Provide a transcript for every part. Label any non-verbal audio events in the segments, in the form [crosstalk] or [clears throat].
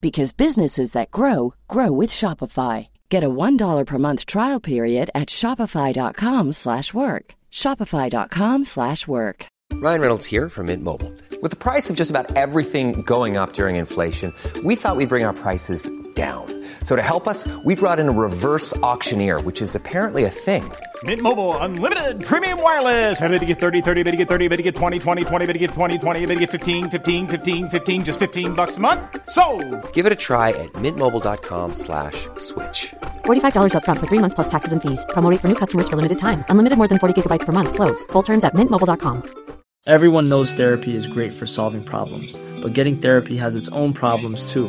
because businesses that grow grow with Shopify. Get a $1 per month trial period at shopify.com/work. shopify.com/work. Ryan Reynolds here from Mint Mobile. With the price of just about everything going up during inflation, we thought we'd bring our prices down. So to help us, we brought in a reverse auctioneer, which is apparently a thing. Mint Mobile unlimited premium wireless. Ready to get 30, 30, bit to get 30, bit to get 20, 20, 20, bit to get 20, 20, bit to get 15, 15, 15, 15 just 15 bucks a month. So, Give it a try at mintmobile.com slash switch. $45 upfront for three months plus taxes and fees. Promo rate for new customers for limited time. Unlimited more than 40 gigabytes per month. Slows. Full terms at mintmobile.com. Everyone knows therapy is great for solving problems, but getting therapy has its own problems too,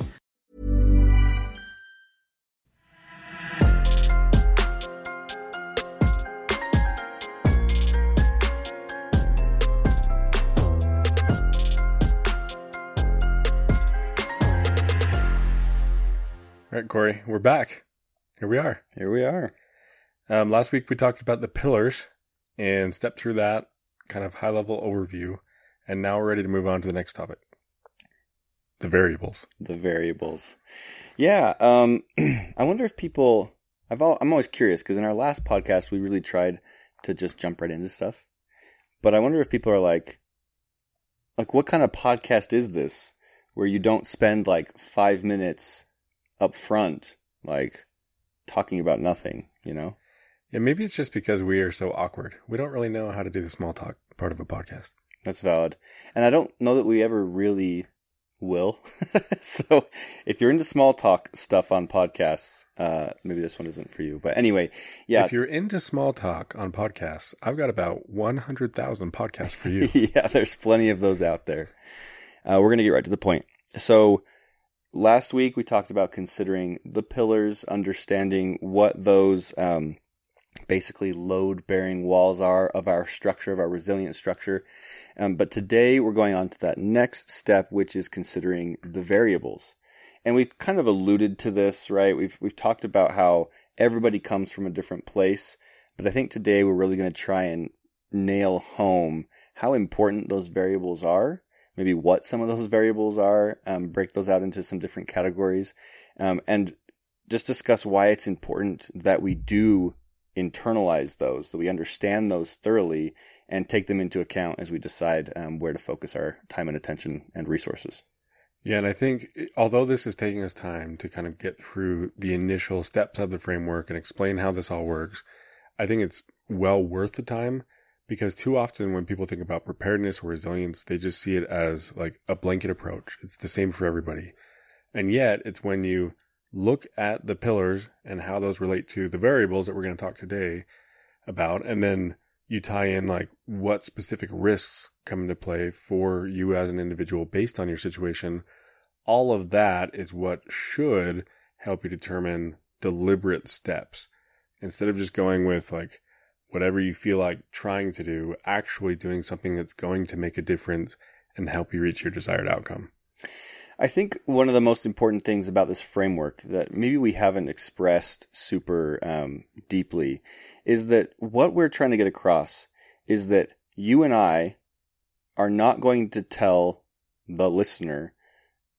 Kory, we're back. Here we are. Here we are. Um, last week we talked about the pillars and stepped through that kind of high level overview, and now we're ready to move on to the next topic the variables. The variables. Yeah. Um, [clears throat] I wonder if people, I've all, I'm always curious because in our last podcast, we really tried to just jump right into stuff. But I wonder if people are like, like, what kind of podcast is this where you don't spend like five minutes up front, like talking about nothing, you know? Yeah, maybe it's just because we are so awkward. We don't really know how to do the small talk part of a podcast. That's valid. And I don't know that we ever really will. [laughs] so if you're into small talk stuff on podcasts, uh, maybe this one isn't for you. But anyway, yeah. If you're into small talk on podcasts, I've got about 100,000 podcasts for you. [laughs] yeah, there's plenty of those out there. Uh, we're going to get right to the point. So last week we talked about considering the pillars, understanding what those um, basically load bearing walls are of our structure, of our resilient structure. Um, but today we're going on to that next step, which is considering the variables. And we've kind of alluded to this, right? We've we've talked about how everybody comes from a different place, but I think today we're really going to try and nail home how important those variables are, maybe what some of those variables are, um, break those out into some different categories, um, and just discuss why it's important that we do internalize those, that we understand those thoroughly and take them into account as we decide um, where to focus our time and attention and resources. Yeah, and I think although this is taking us time to kind of get through the initial steps of the framework and explain how this all works, I think it's well worth the time because too often when people think about preparedness or resilience, they just see it as like a blanket approach. It's the same for everybody. And yet, it's when you look at the pillars and how those relate to the variables that we're going to talk today about, and then you tie in like what specific risks come into play for you as an individual based on your situation. All of that is what should help you determine deliberate steps instead of just going with like whatever you feel like trying to do, actually doing something that's going to make a difference and help you reach your desired outcome. I think one of the most important things about this framework that maybe we haven't expressed super um, deeply is that what we're trying to get across is that you and I are not going to tell the listener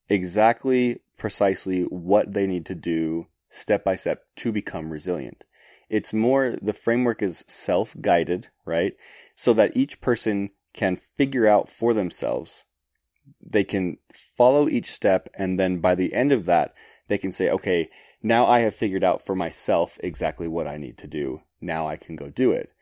exactly precisely what they need to do step by step to become resilient. It's more the framework is self guided, right? So that each person can figure out for themselves. They can follow each step, and then by the end of that, they can say, okay, now I have figured out for myself exactly what I need to do. Now I can go do it.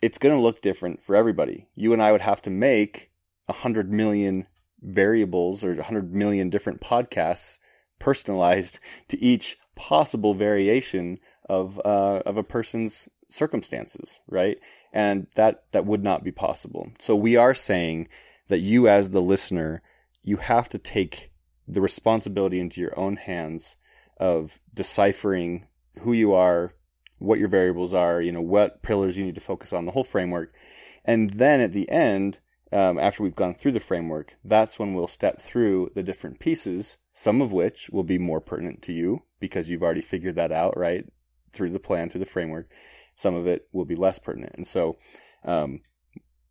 It's going to look different for everybody. You and I would have to make a hundred million variables or a hundred million different podcasts personalized to each possible variation of uh, of a person's circumstances, right? And that that would not be possible. So we are saying that you, as the listener, you have to take the responsibility into your own hands of deciphering who you are, what your variables are, you know, what pillars you need to focus on, the whole framework. And then at the end, um, after we've gone through the framework, that's when we'll step through the different pieces, some of which will be more pertinent to you because you've already figured that out, right? Through the plan, through the framework. Some of it will be less pertinent. And so, um,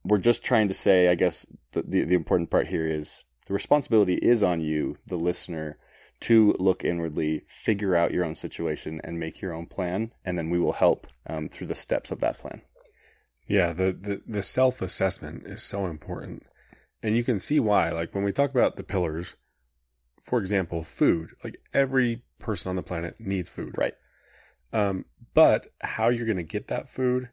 we're just trying to say, I guess the, the, the important part here is the responsibility is on you, the listener, to look inwardly, figure out your own situation, and make your own plan, and then we will help um, through the steps of that plan. Yeah, the, the, the self assessment is so important. And you can see why. Like when we talk about the pillars, for example, food, like every person on the planet needs food. Right. Um, but how you're going to get that food,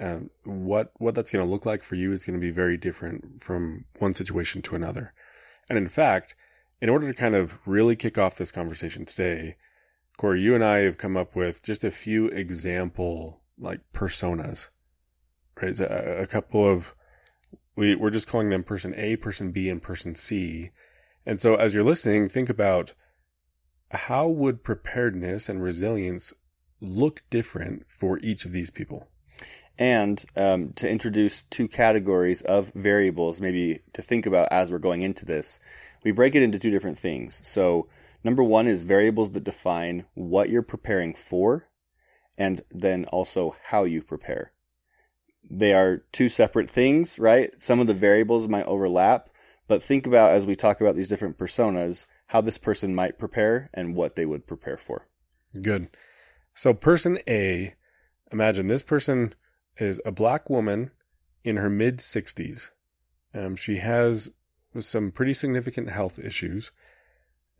um, what what that's going to look like for you is going to be very different from one situation to another. And in fact, in order to kind of really kick off this conversation today, Kory, you and I have come up with just a few example like personas, right? So a, a couple of we we're just calling them person A, person B, and person C. And so as you're listening, think about how would preparedness and resilience look different for each of these people? And um, to introduce two categories of variables, maybe to think about as we're going into this, we break it into two different things. So, number one is variables that define what you're preparing for, and then also how you prepare. They are two separate things, right? Some of the variables might overlap, but think about as we talk about these different personas, how this person might prepare and what they would prepare for. Good. So, person A, imagine this person is a black woman in her mid 60s. Um, she has some pretty significant health issues.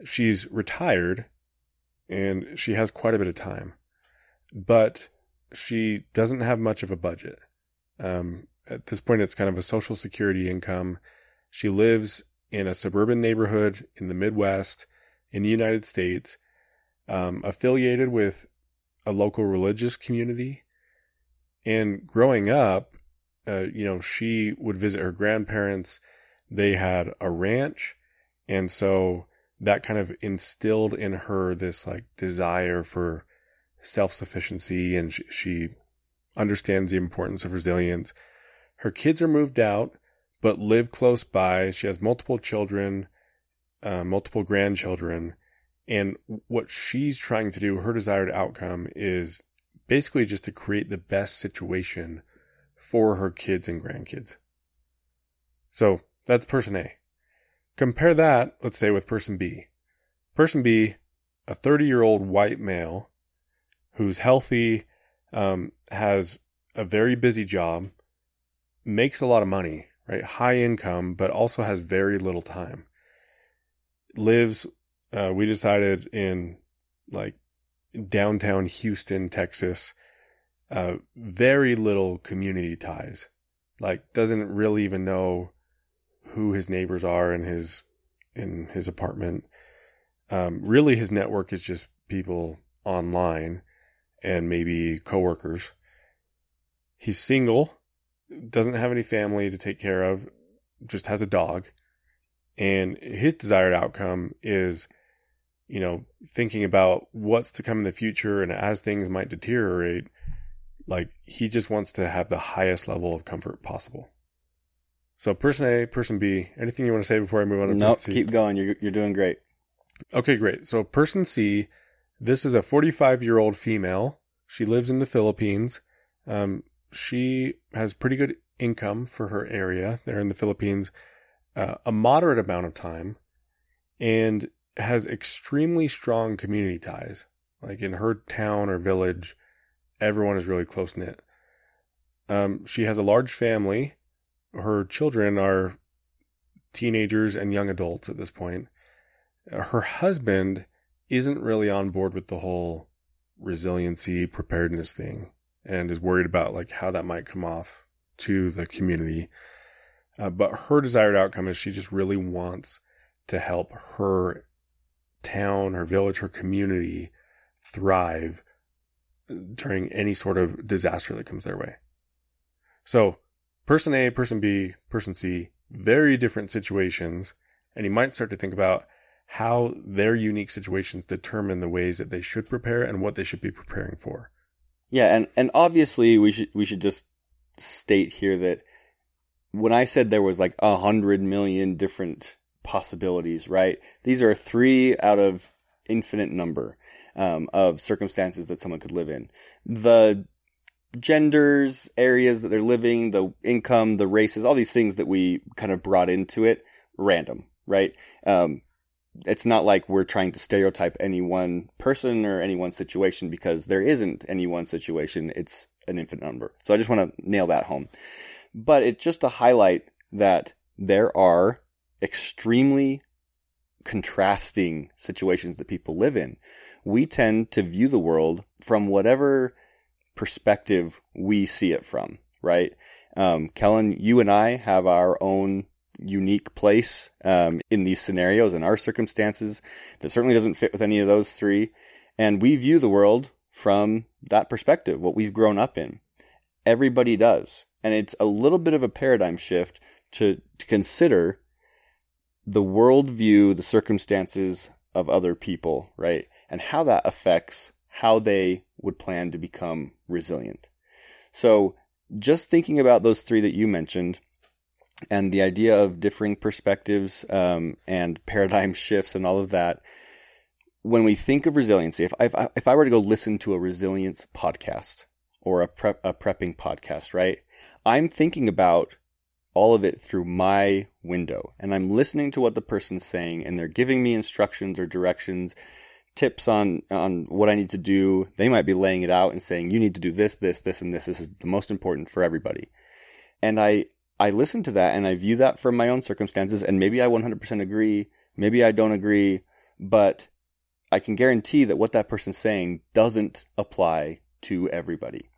She's retired and she has quite a bit of time, but she doesn't have much of a budget. Um, at this point, it's kind of a social security income. She lives in a suburban neighborhood in the Midwest in the United States, um, affiliated with a local religious community. And growing up, uh, you know, she would visit her grandparents. They had a ranch. And so that kind of instilled in her this like desire for self sufficiency and she, she understands the importance of resilience. Her kids are moved out, but live close by. She has multiple children, uh, multiple grandchildren. And what she's trying to do, her desired outcome is basically just to create the best situation for her kids and grandkids. So that's person A. Compare that, let's say, with person B. Person B, a 30 year old white male who's healthy, um, has a very busy job, makes a lot of money, right? High income, but also has very little time. Lives uh, we decided in like downtown Houston, Texas, uh, very little community ties. Like doesn't really even know who his neighbors are in his in his apartment. Um, really, his network is just people online and maybe coworkers. He's single, doesn't have any family to take care of, just has a dog. And his desired outcome is you know, thinking about what's to come in the future and as things might deteriorate, like he just wants to have the highest level of comfort possible. So person A, person B, anything you want to say before I move on to nope, keep going. You're, you're doing great. Okay, great. So, person C, this is a 45 year old female. She lives in the Philippines. Um, she has pretty good income for her area there in the Philippines, uh, a moderate amount of time, and has extremely strong community ties. Like in her town or village, everyone is really close knit. Um, she has a large family. Her children are teenagers and young adults at this point. Her husband isn't really on board with the whole resiliency preparedness thing and is worried about like how that might come off to the community. Uh, but her desired outcome is she just really wants to help her town, her village, her community thrive during any sort of disaster that comes their way. So, person A, person B, person C, very different situations. And you might start to think about how their unique situations determine the ways that they should prepare and what they should be preparing for. Yeah, and, and obviously we should we should just state here that when I said there was like a hundred million different possibilities, right? These are three out of infinite number um, of circumstances that someone could live in. The genders, areas that they're living, the income, the races, all these things that we kind of brought into it, random, right? Um, it's not like we're trying to stereotype any one person or any one situation because there isn't any one situation. It's an infinite number. So I just want to nail that home. But it's just to highlight that there are extremely contrasting situations that people live in. We tend to view the world from whatever perspective we see it from, right? Um, Kellan, you and I have our own unique place um, in these scenarios and our circumstances that certainly doesn't fit with any of those three. And we view the world from that perspective, what we've grown up in. Everybody does. And it's a little bit of a paradigm shift to, to consider the worldview, the circumstances of other people, right? And how that affects how they would plan to become resilient. So just thinking about those three that you mentioned and the idea of differing perspectives um, and paradigm [laughs] shifts and all of that, when we think of resiliency, if, if, I, if I were to go listen to a resilience podcast or a, prep, a prepping podcast, right? I'm thinking about all of it through my window and I'm listening to what the person's saying and they're giving me instructions or directions tips on on what I need to do. They might be laying it out and saying you need to do this, this, this, and this. This is the most important for everybody. And I I listen to that and I view that from my own circumstances. And maybe I 100% agree. Maybe I don't agree, but I can guarantee that what that person's saying doesn't apply to everybody.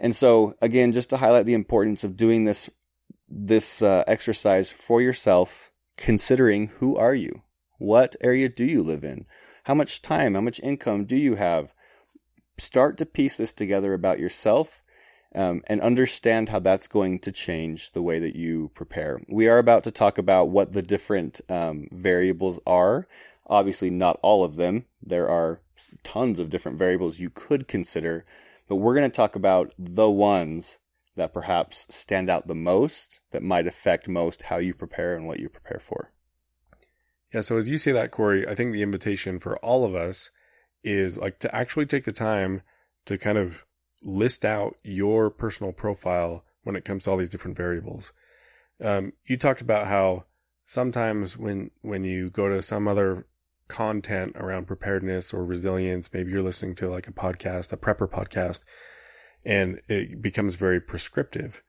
And so again, just to highlight the importance of doing this this uh, exercise for yourself, considering who are you? What area do you live in? How much time, how much income do you have? Start to piece this together about yourself um, and understand how that's going to change the way that you prepare. We are about to talk about what the different um, variables are. Obviously, not all of them. There are tons of different variables you could consider, but we're going to talk about the ones that perhaps stand out the most, that might affect most how you prepare and what you prepare for. Yeah, so as you say that, Kory, I think the invitation for all of us is like to actually take the time to kind of list out your personal profile when it comes to all these different variables. Um, you talked about how sometimes when when you go to some other content around preparedness or resilience, maybe you're listening to like a podcast, a prepper podcast, and it becomes very prescriptive.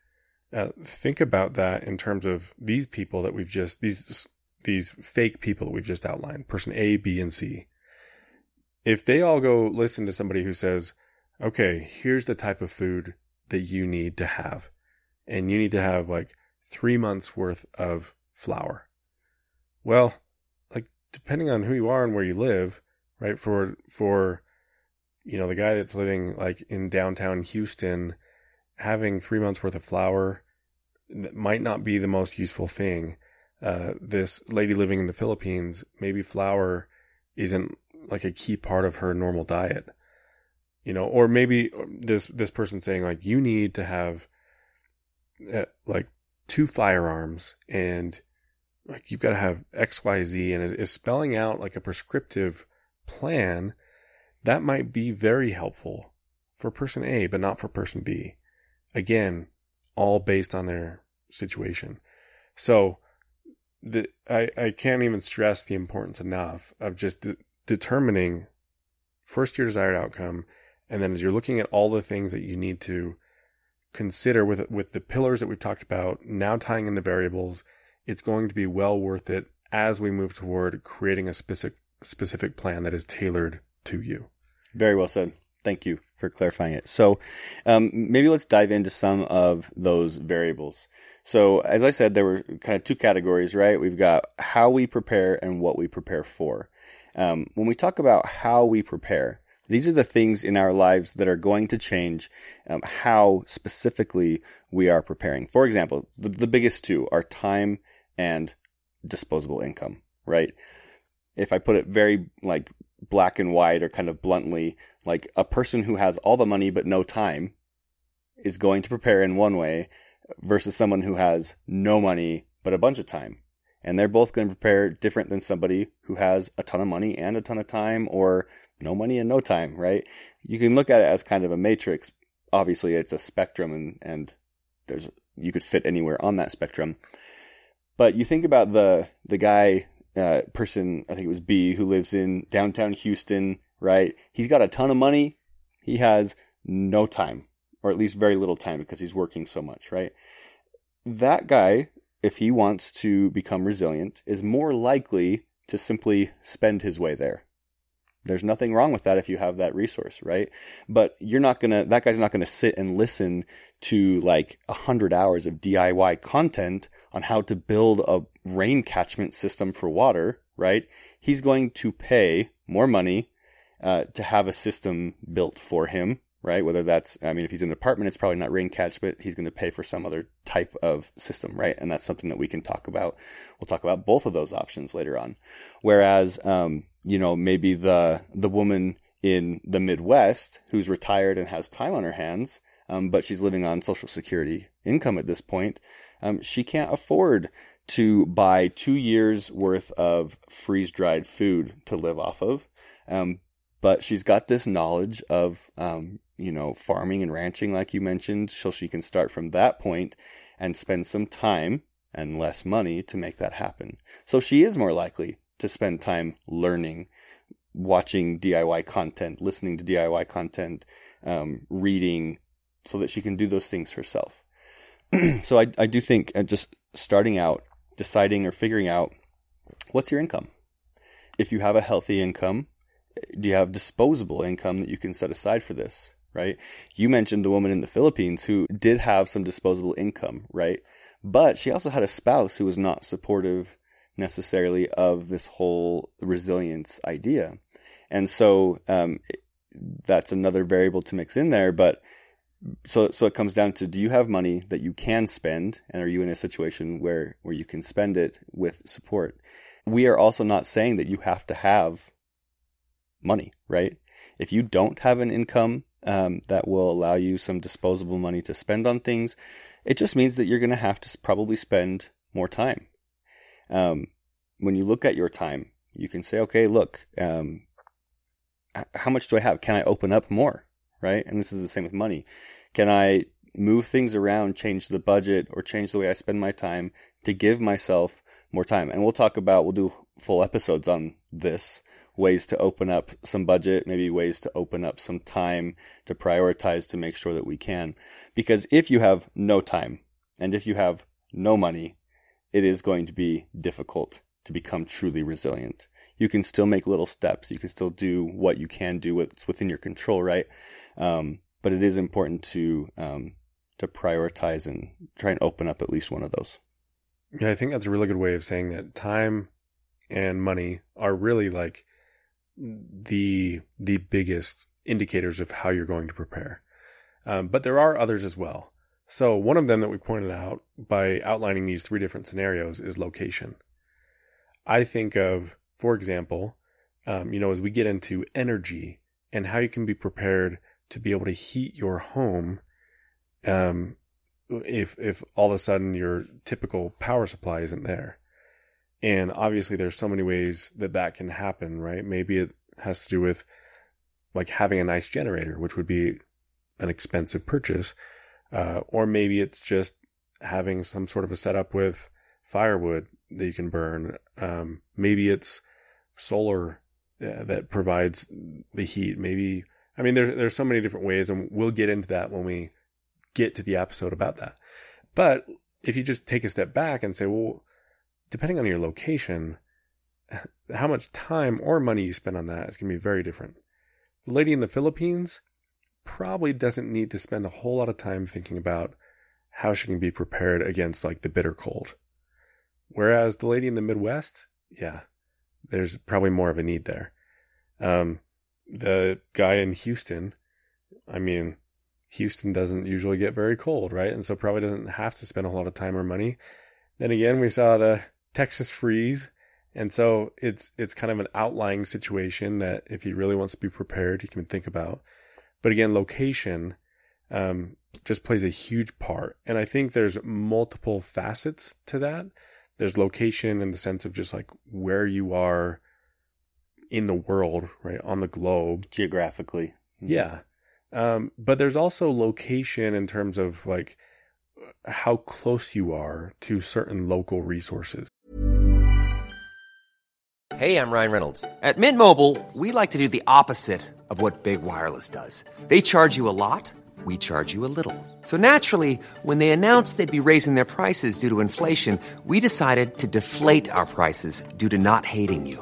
Uh, think about that in terms of these people that we've just these these fake people that we've just outlined, person A, B, and C, if they all go listen to somebody who says, okay, here's the type of food that you need to have, and you need to have like three months worth of flour. Well, like depending on who you are and where you live, right? For, for, you know, the guy that's living like in downtown Houston, having three months worth of flour might not be the most useful thing uh, this lady living in the Philippines, maybe flour isn't like a key part of her normal diet. You know, or maybe this this person saying like you need to have uh, like two firearms and like you've got to have X, Y, Z, and is, is spelling out like a prescriptive plan, that might be very helpful for person A, but not for person B. Again, all based on their situation. So the, I, I can't even stress the importance enough of just de- determining first your desired outcome. And then as you're looking at all the things that you need to consider with, with the pillars that we've talked about, now tying in the variables, it's going to be well worth it as we move toward creating a specific, specific plan that is tailored to you. Very well said. Thank you for clarifying it. So, um, maybe let's dive into some of those variables. So, as I said, there were kind of two categories, right? We've got how we prepare and what we prepare for. Um, when we talk about how we prepare, these are the things in our lives that are going to change um, how specifically we are preparing. For example, the, the biggest two are time and disposable income, right? If I put it very like black and white or kind of bluntly, like a person who has all the money but no time is going to prepare in one way versus someone who has no money but a bunch of time. And they're both going to prepare different than somebody who has a ton of money and a ton of time or no money and no time, right? You can look at it as kind of a matrix. Obviously, it's a spectrum and, and there's, you could fit anywhere on that spectrum. But you think about the, the guy, uh, person, I think it was B, who lives in downtown Houston, right? He's got a ton of money. He has no time or at least very little time because he's working so much, right? That guy, if he wants to become resilient, is more likely to simply spend his way there. There's nothing wrong with that if you have that resource, right? But you're not gonna, that guy's not gonna sit and listen to like a hundred hours of DIY content on how to build a rain catchment system for water, right? He's going to pay more money uh, to have a system built for him right? Whether that's, I mean, if he's in an apartment, it's probably not rain catch, but he's going to pay for some other type of system, right? And that's something that we can talk about. We'll talk about both of those options later on. Whereas, um, you know, maybe the, the woman in the Midwest who's retired and has time on her hands, um, but she's living on social security income at this point. Um, she can't afford to buy two years worth of freeze dried food to live off of. Um, but she's got this knowledge of um, you know, farming and ranching, like you mentioned, so she can start from that point and spend some time and less money to make that happen. So she is more likely to spend time learning, watching DIY content, listening to DIY content, um, reading, so that she can do those things herself. [clears throat] so I, I do think uh, just starting out, deciding or figuring out what's your income. If you have a healthy income, do you have disposable income that you can set aside for this? right? You mentioned the woman in the Philippines who did have some disposable income, right? But she also had a spouse who was not supportive necessarily of this whole resilience idea. And so um, that's another variable to mix in there. But so so it comes down to do you have money that you can spend and are you in a situation where where you can spend it with support we are also not saying that you have to have money right if you don't have an income um, that will allow you some disposable money to spend on things. It just means that you're going to have to probably spend more time. Um, when you look at your time, you can say, okay, look, um, how much do I have? Can I open up more? Right. And this is the same with money. Can I move things around, change the budget, or change the way I spend my time to give myself more time? And we'll talk about, we'll do full episodes on this ways to open up some budget, maybe ways to open up some time to prioritize to make sure that we can. Because if you have no time and if you have no money, it is going to be difficult to become truly resilient. You can still make little steps. You can still do what you can do. What's within your control, right? Um, but it is important to um, to prioritize and try and open up at least one of those. Yeah, I think that's a really good way of saying that time and money are really like the the biggest indicators of how you're going to prepare. Um, but there are others as well. So one of them that we pointed out by outlining these three different scenarios is location. I think of, for example, um, you know, as we get into energy and how you can be prepared to be able to heat your home, um, if if all of a sudden your typical power supply isn't there. And obviously, there's so many ways that that can happen, right? Maybe it has to do with like having a nice generator, which would be an expensive purchase. Uh, or maybe it's just having some sort of a setup with firewood that you can burn. Um, maybe it's solar uh, that provides the heat. Maybe, I mean, there's, there's so many different ways and we'll get into that when we get to the episode about that. But if you just take a step back and say, well, depending on your location, [laughs] how much time or money you spend on that is going to be very different. The lady in the Philippines probably doesn't need to spend a whole lot of time thinking about how she can be prepared against like the bitter cold. Whereas the lady in the Midwest, yeah, there's probably more of a need there. Um, the guy in Houston, I mean, Houston doesn't usually get very cold, right? And so probably doesn't have to spend a lot of time or money. Then again, we saw the Texas freeze. And so it's it's kind of an outlying situation that if he really wants to be prepared, he can think about. But again, location um, just plays a huge part. And I think there's multiple facets to that. There's location in the sense of just like where you are in the world, right? On the globe. Geographically. Yeah. Um, but there's also location in terms of like how close you are to certain local resources. Hey, I'm Ryan Reynolds. At Mint Mobile, we like to do the opposite of what Big Wireless does. They charge you a lot, we charge you a little. So naturally, when they announced they'd be raising their prices due to inflation, we decided to deflate our prices due to not hating you.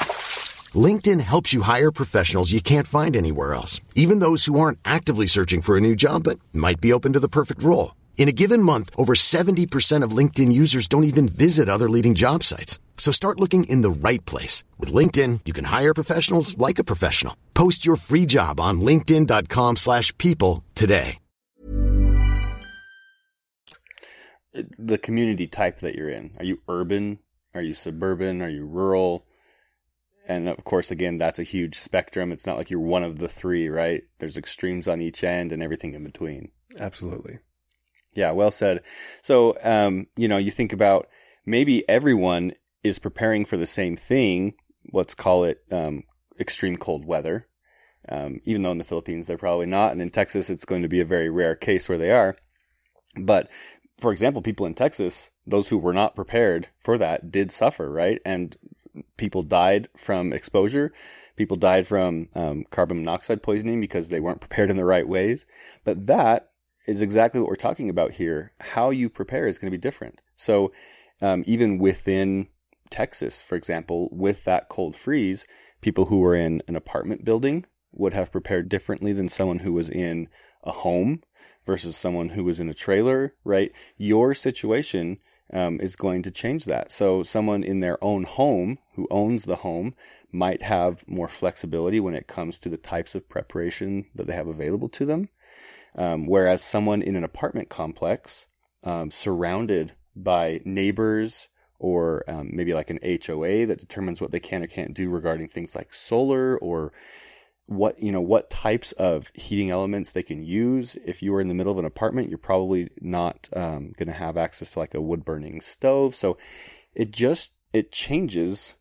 LinkedIn helps you hire professionals you can't find anywhere else, even those who aren't actively searching for a new job but might be open to the perfect role. In a given month, over 70% of LinkedIn users don't even visit other leading job sites. So start looking in the right place. With LinkedIn, you can hire professionals like a professional. Post your free job on linkedin.com slash people today. The community type that you're in. Are you urban? Are you suburban? Are you rural? And of course, again, that's a huge spectrum. It's not like you're one of the three, right? There's extremes on each end and everything in between. Absolutely. Yeah, well said. So, um, you know, you think about maybe everyone is preparing for the same thing. Let's call it um, extreme cold weather. Um, even though in the Philippines they're probably not, and in Texas it's going to be a very rare case where they are. But for example, people in Texas, those who were not prepared for that, did suffer, right? And people died from exposure. People died from um, carbon monoxide poisoning because they weren't [laughs] prepared in the right ways. But that is exactly what we're talking about here. How you prepare is going to be different. So um, even within Texas, for example, with that cold freeze, people who were in an apartment building would have prepared differently than someone who was in a home versus someone who was in a trailer, right? Your situation um, is going to change that. So someone in their own home who owns the home might have more flexibility when it comes to the types of preparation that they have available to them. Um, whereas someone in an apartment complex, um, surrounded by neighbors or um, maybe like an HOA that determines what they can or can't do regarding things like solar or what you know what types of heating elements they can use. If you are in the middle of an apartment, you're probably not um, going to have access to like a wood burning stove. So it just it changes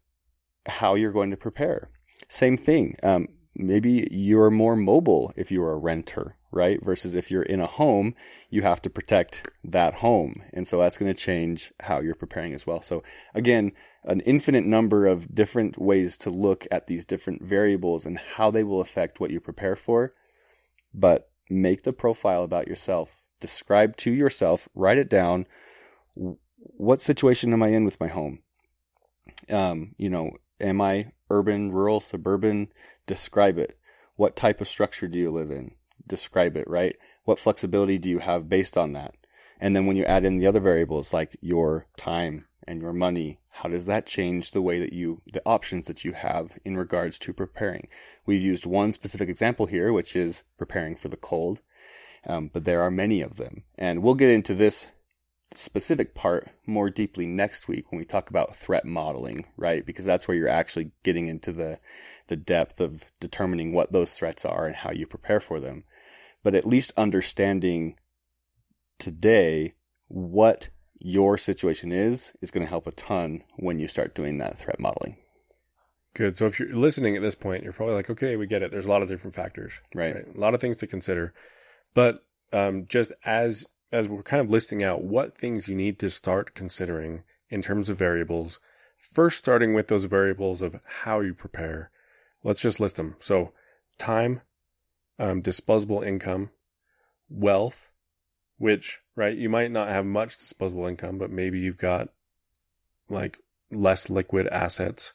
how you're going to prepare. Same thing. Um, maybe you're more mobile if you're a renter, right? Versus if you're in a home, you have to protect that home. And so that's going to change how you're preparing as well. So again, an infinite number of different ways to look at these different variables and how they will affect what you prepare for. But make the profile about yourself. Describe to yourself, write it down. What situation am I in with my home? Um, you know, am I urban, rural, suburban? Describe it. What type of structure do you live in? Describe it, right? What flexibility do you have based on that? And then when you add in the other variables like your time and your money, how does that change the way that you, the options that you have in regards to preparing? We've used one specific example here, which is preparing for the cold. Um, but there are many of them. And we'll get into this specific part more deeply next week when we talk about threat modeling, right? Because that's where you're actually getting into the, the depth of determining what those threats are and how you prepare for them. But at least understanding today what your situation is is going to help a ton when you start doing that threat modeling. Good. So if you're listening at this point, you're probably like, okay, we get it. There's a lot of different factors, Right. A lot of things to consider. But um, just as as we're kind of listing out what things you need to start considering in terms of variables, first starting with those variables of how you prepare, let's just list them. So time, um, disposable income, wealth, which right you might not have much disposable income, but maybe you've got like less liquid assets.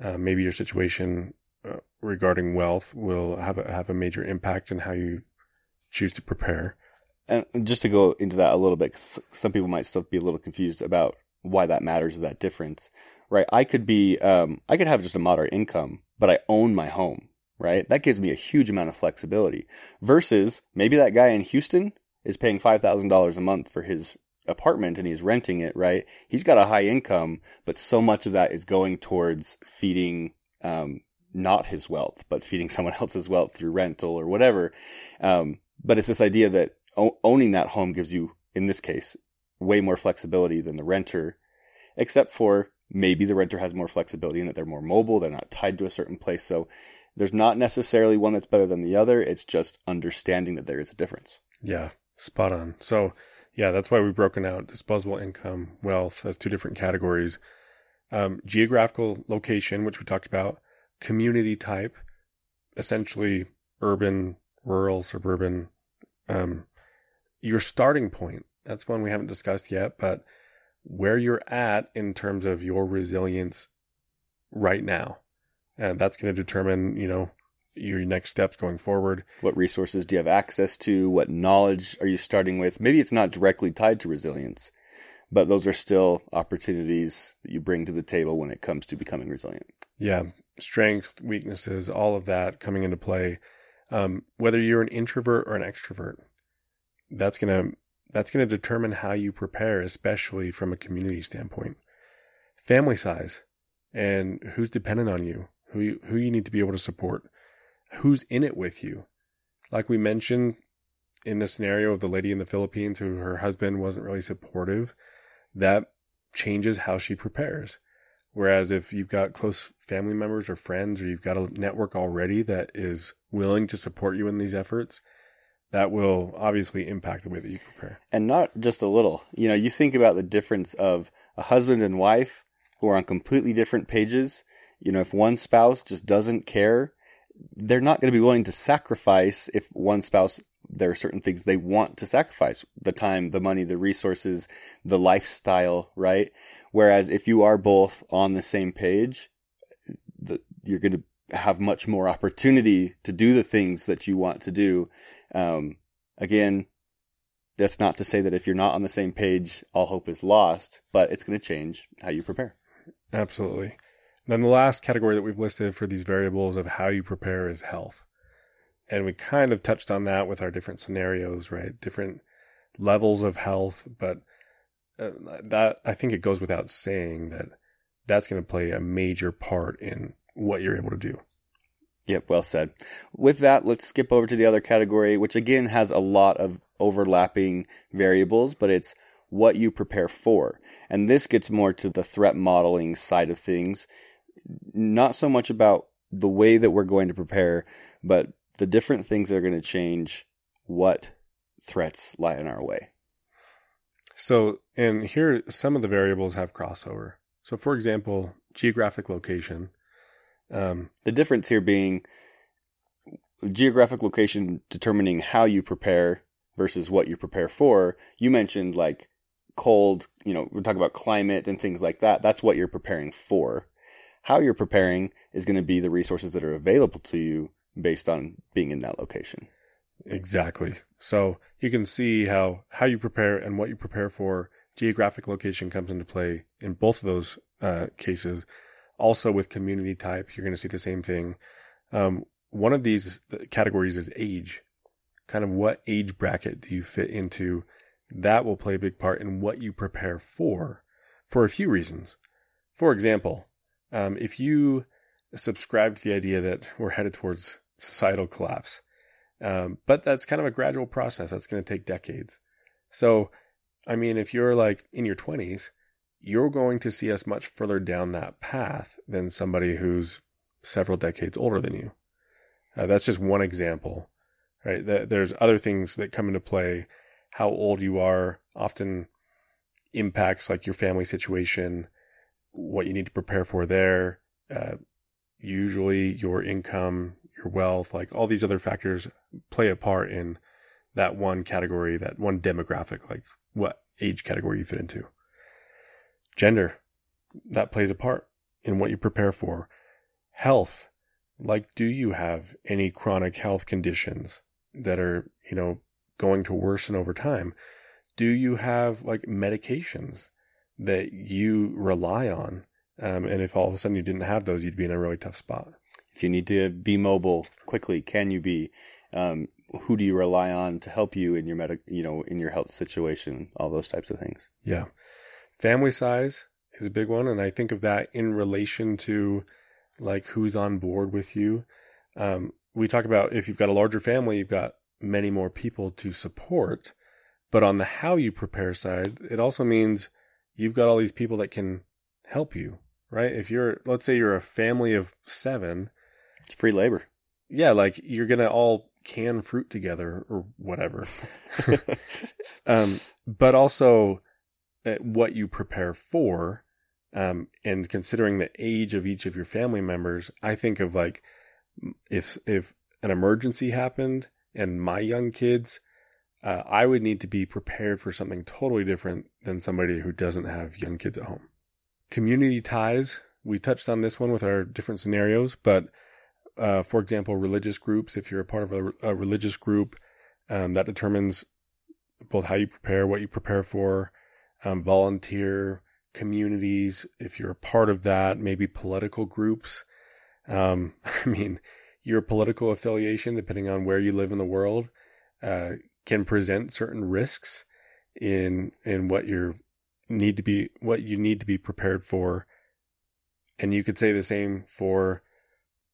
Uh, maybe your situation uh, regarding wealth will have a, have a major impact in how you choose to prepare. And just to go into that a little bit, 'cause some people might still be a little confused about why that matters or that difference, right? I could be, um, I could have just a moderate income, but I own my home, right? That gives me a huge amount of flexibility versus maybe that guy in Houston is paying $5,000 a month for his apartment and he's renting it, right? He's got a high income, but so much of that is going towards feeding, um, not his wealth, but feeding [laughs] someone else's wealth through rental or whatever. Um, but it's this idea that o- owning that home gives you, in this case, way more flexibility than the renter, except for maybe the renter has more flexibility in that they're more mobile, they're not tied to a certain place. So there's not necessarily one that's better than the other. It's just understanding that there is a difference. Yeah, spot on. So, yeah, that's why we've broken out disposable income, wealth as two different categories. Um, geographical location, which we talked about, community type, essentially urban, rural, suburban. Um, your starting point, that's one we haven't discussed yet, but where you're at in terms of your resilience right now. And that's going to determine, you know, your next steps going forward. What resources do you have access to? What knowledge are you starting with? Maybe it's not directly tied to resilience, but those are still opportunities that you bring to the table when it comes to becoming resilient. yeah, strengths, weaknesses, all of that coming into play. Um, whether you're an introvert or an extrovert, that's gonna that's gonna determine how you prepare, especially from a community standpoint. Family size, and who's dependent on you, who you, who you need to be able to support, who's in it with you. Like we mentioned in the scenario of the lady in the Philippines who her husband wasn't really supportive, that changes how she prepares. Whereas if you've got close family members or friends, or you've got a network already that is willing to support you in these efforts, that will obviously impact the way that you prepare. And not just a little. You know, you think about the difference of a husband and wife who are on completely different pages. You know, if one spouse just doesn't care, they're not going to be willing to sacrifice if one spouse there are certain things they want to sacrifice the time the money the resources the lifestyle right? Whereas if you are both on the same page the, you're going to have much more opportunity to do the things that you want to do. Um, again that's not to say that if you're not on the same page all hope is lost but it's going to change how you prepare. Absolutely. Then the last category that we've listed for these variables of how you prepare is health. And we kind of touched on that with our different scenarios, right? Different levels of health, but uh, that I think it goes without saying that that's going to play a major part in what you're able to do. Yep, well said. With that, let's skip over to the other category, which again has a lot of overlapping variables, but it's what you prepare for. And this gets more to the threat modeling side of things. Not so much about the way that we're going to prepare, but the different things that are going to change what threats lie in our way. So, and here some of the variables have crossover. So, for example, geographic location. Um, The difference here being geographic location determining how you prepare versus what you prepare for. You mentioned like cold, you know, we're talking about climate and things like that. That's what you're preparing for. How you're preparing is going to be the resources that are available to you based on being in that location. Exactly. So you can see how how you prepare and what you prepare for. Geographic location comes into play in both of those uh, cases. Also, with community type, you're going to see the same thing. Um, one of these categories is age. Kind of what age bracket do you fit into? That will play a big part in what you prepare for, for a few reasons. For example, um, if you subscribe to the idea that we're headed towards societal collapse, um, but that's kind of a gradual process. That's going to take decades. So, I mean, if you're like in your 20s, you're going to see us much further down that path than somebody who's several decades older than you. Uh, that's just one example, right? There's other things that come into play. How old you are often impacts like your family situation, what you need to prepare for there. Uh, usually your income, your wealth, like all these other factors play a part in that one category, that one demographic, like what age category you fit into. Gender, that plays a part in what you prepare for. Health, like do you have any chronic health conditions that are, you know, going to worsen over time? Do you have like medications that you rely on? Um, and if all of a sudden you didn't have those, you'd be in a really tough spot. If you need to be mobile quickly, can you be? Um, who do you rely on to help you in your medic, you know, in your health situation? All those types of things. Yeah, family size is a big one, and I think of that in relation to like who's on board with you. Um, we talk about if you've got a larger family, you've got many more people to support. But on the how you prepare side, it also means you've got all these people that can help you, right? If you're, let's say you're a family of seven, it's free labor. Yeah, like you're gonna all can fruit together or whatever. [laughs] um, but also uh, what you prepare for, um, and considering the age of each of your family members, I think of like if if an emergency happened and my young kids, uh, I would need to be prepared for something totally different than somebody who doesn't have young kids at home. Community ties. We touched on this one with our different scenarios, but uh, for example, religious groups. If you're a part of a, a religious group, um, that determines both how you prepare, what you prepare for, um, volunteer communities. If you're a part of that, maybe political groups. Um, [laughs] I mean, your political affiliation, depending on where you live in the world, uh, can present certain risks in in what you need to be what you need to be prepared for. And you could say the same for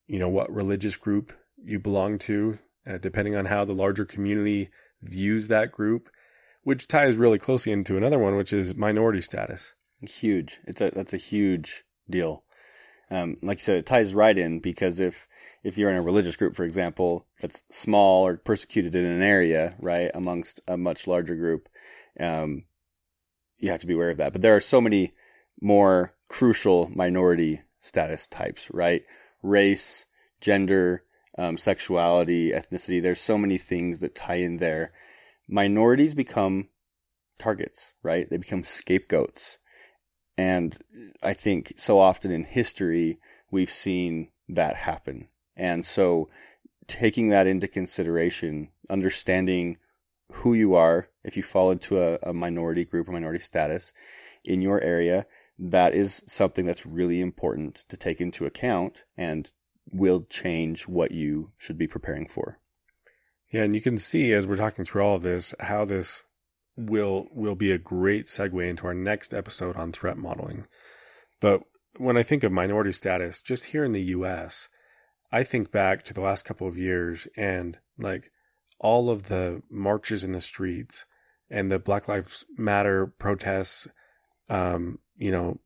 you know, what religious group you belong to, uh, depending on how the larger community views that group, which ties really closely into another one, which is minority status. Huge. It's a, that's a huge deal. Um, like you said, it ties right in because if, if you're in a religious group, for example, that's small or persecuted in an area, right, amongst a much larger group, um, you have to be aware of that. But there are so many more crucial minority status types, right? race, gender, um, sexuality, ethnicity. There's so many things that tie in there. Minorities become targets, right? They become scapegoats. And I think so often in history, we've seen that happen. And so taking that into consideration, understanding who you are, if you fall into a, a minority group or minority status in your area, that is something that's really important to take into account and will change what you should be preparing for. Yeah, and you can see as we're talking through all of this how this will will be a great segue into our next episode on threat modeling. But when I think of minority status just here in the US, I think back to the last couple of years and like all of the marches in the streets and the Black Lives Matter protests um, you know,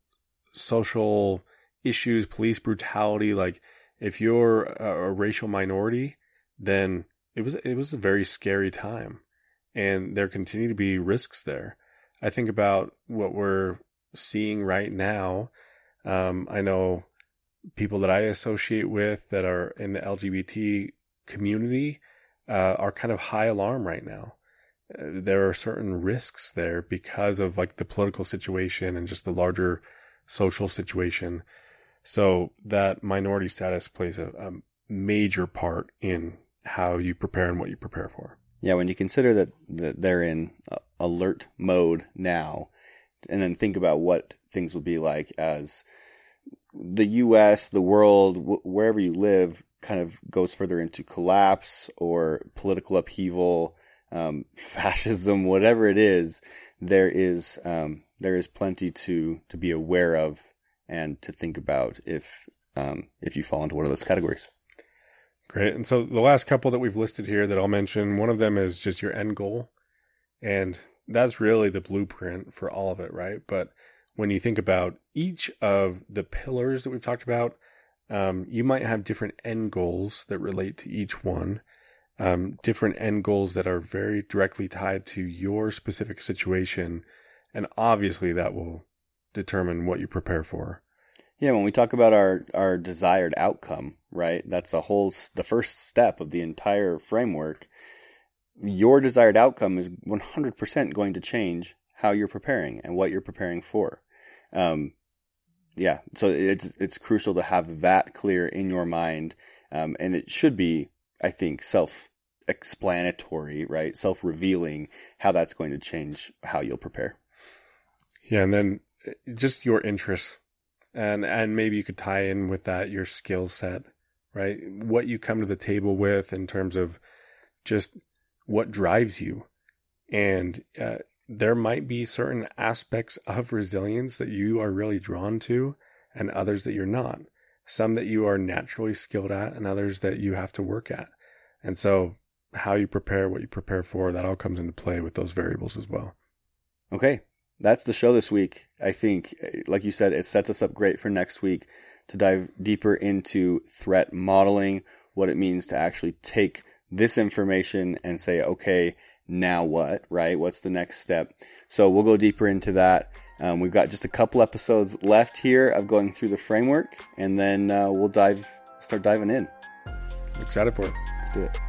social issues, police brutality. Like if you're a, a racial minority, then it was it was a very scary time, and there continue to be risks there. I think about what we're seeing right now. Um, I know people that I associate with that are in the LGBT community uh, are kind of high alarm right now there are certain risks there because of like the political situation and just the larger social situation. So that minority status plays a, a major part in how you prepare and what you prepare for. Yeah, when you consider that, that they're in uh, alert mode now, and then think about what things will be like as the U.S., the world, wh- wherever you live, kind of goes further into collapse or political upheaval, um, [laughs] fascism, whatever it is. There is um, there is plenty to to be aware of and to think about if um, if you fall into one of those categories. Great. And so the last couple that we've listed here that I'll mention, one of them is just your end goal. And that's really the blueprint for all of it, right? But when you think about each of the pillars that we've talked about, um, you might have different end goals that relate to each one, um, different end goals that are very directly tied to your specific situation. And obviously, that will determine what you prepare for. Yeah, when we talk about our our desired outcome, right? That's the whole the first step of the entire framework. Your desired outcome is 100% going to change how you're preparing and what you're preparing for. Um, yeah, so it's it's crucial to have that clear in your mind, um, and it should be, I think, self explanatory, right? Self revealing how that's going to change how you'll prepare. Yeah, and then uh, just your interests and and maybe you could tie in with that your skill set right? What you come to the table with in terms of just what drives you. And uh, there might be certain aspects of resilience that you are really drawn to and others that you're not. Some that you are naturally skilled at and others that you have to work at. And so how you prepare what you prepare for that all comes into play with those variables as well. Okay that's the show this week. I think, like you said, it sets us up great for next week to dive deeper into threat modeling, what it means to actually take this information and say, okay, now what, right? What's the next step? So we'll go deeper into that. Um, we've got just a couple episodes left here of going through the framework, and then uh, we'll dive, start diving in. Excited for it. Let's do it.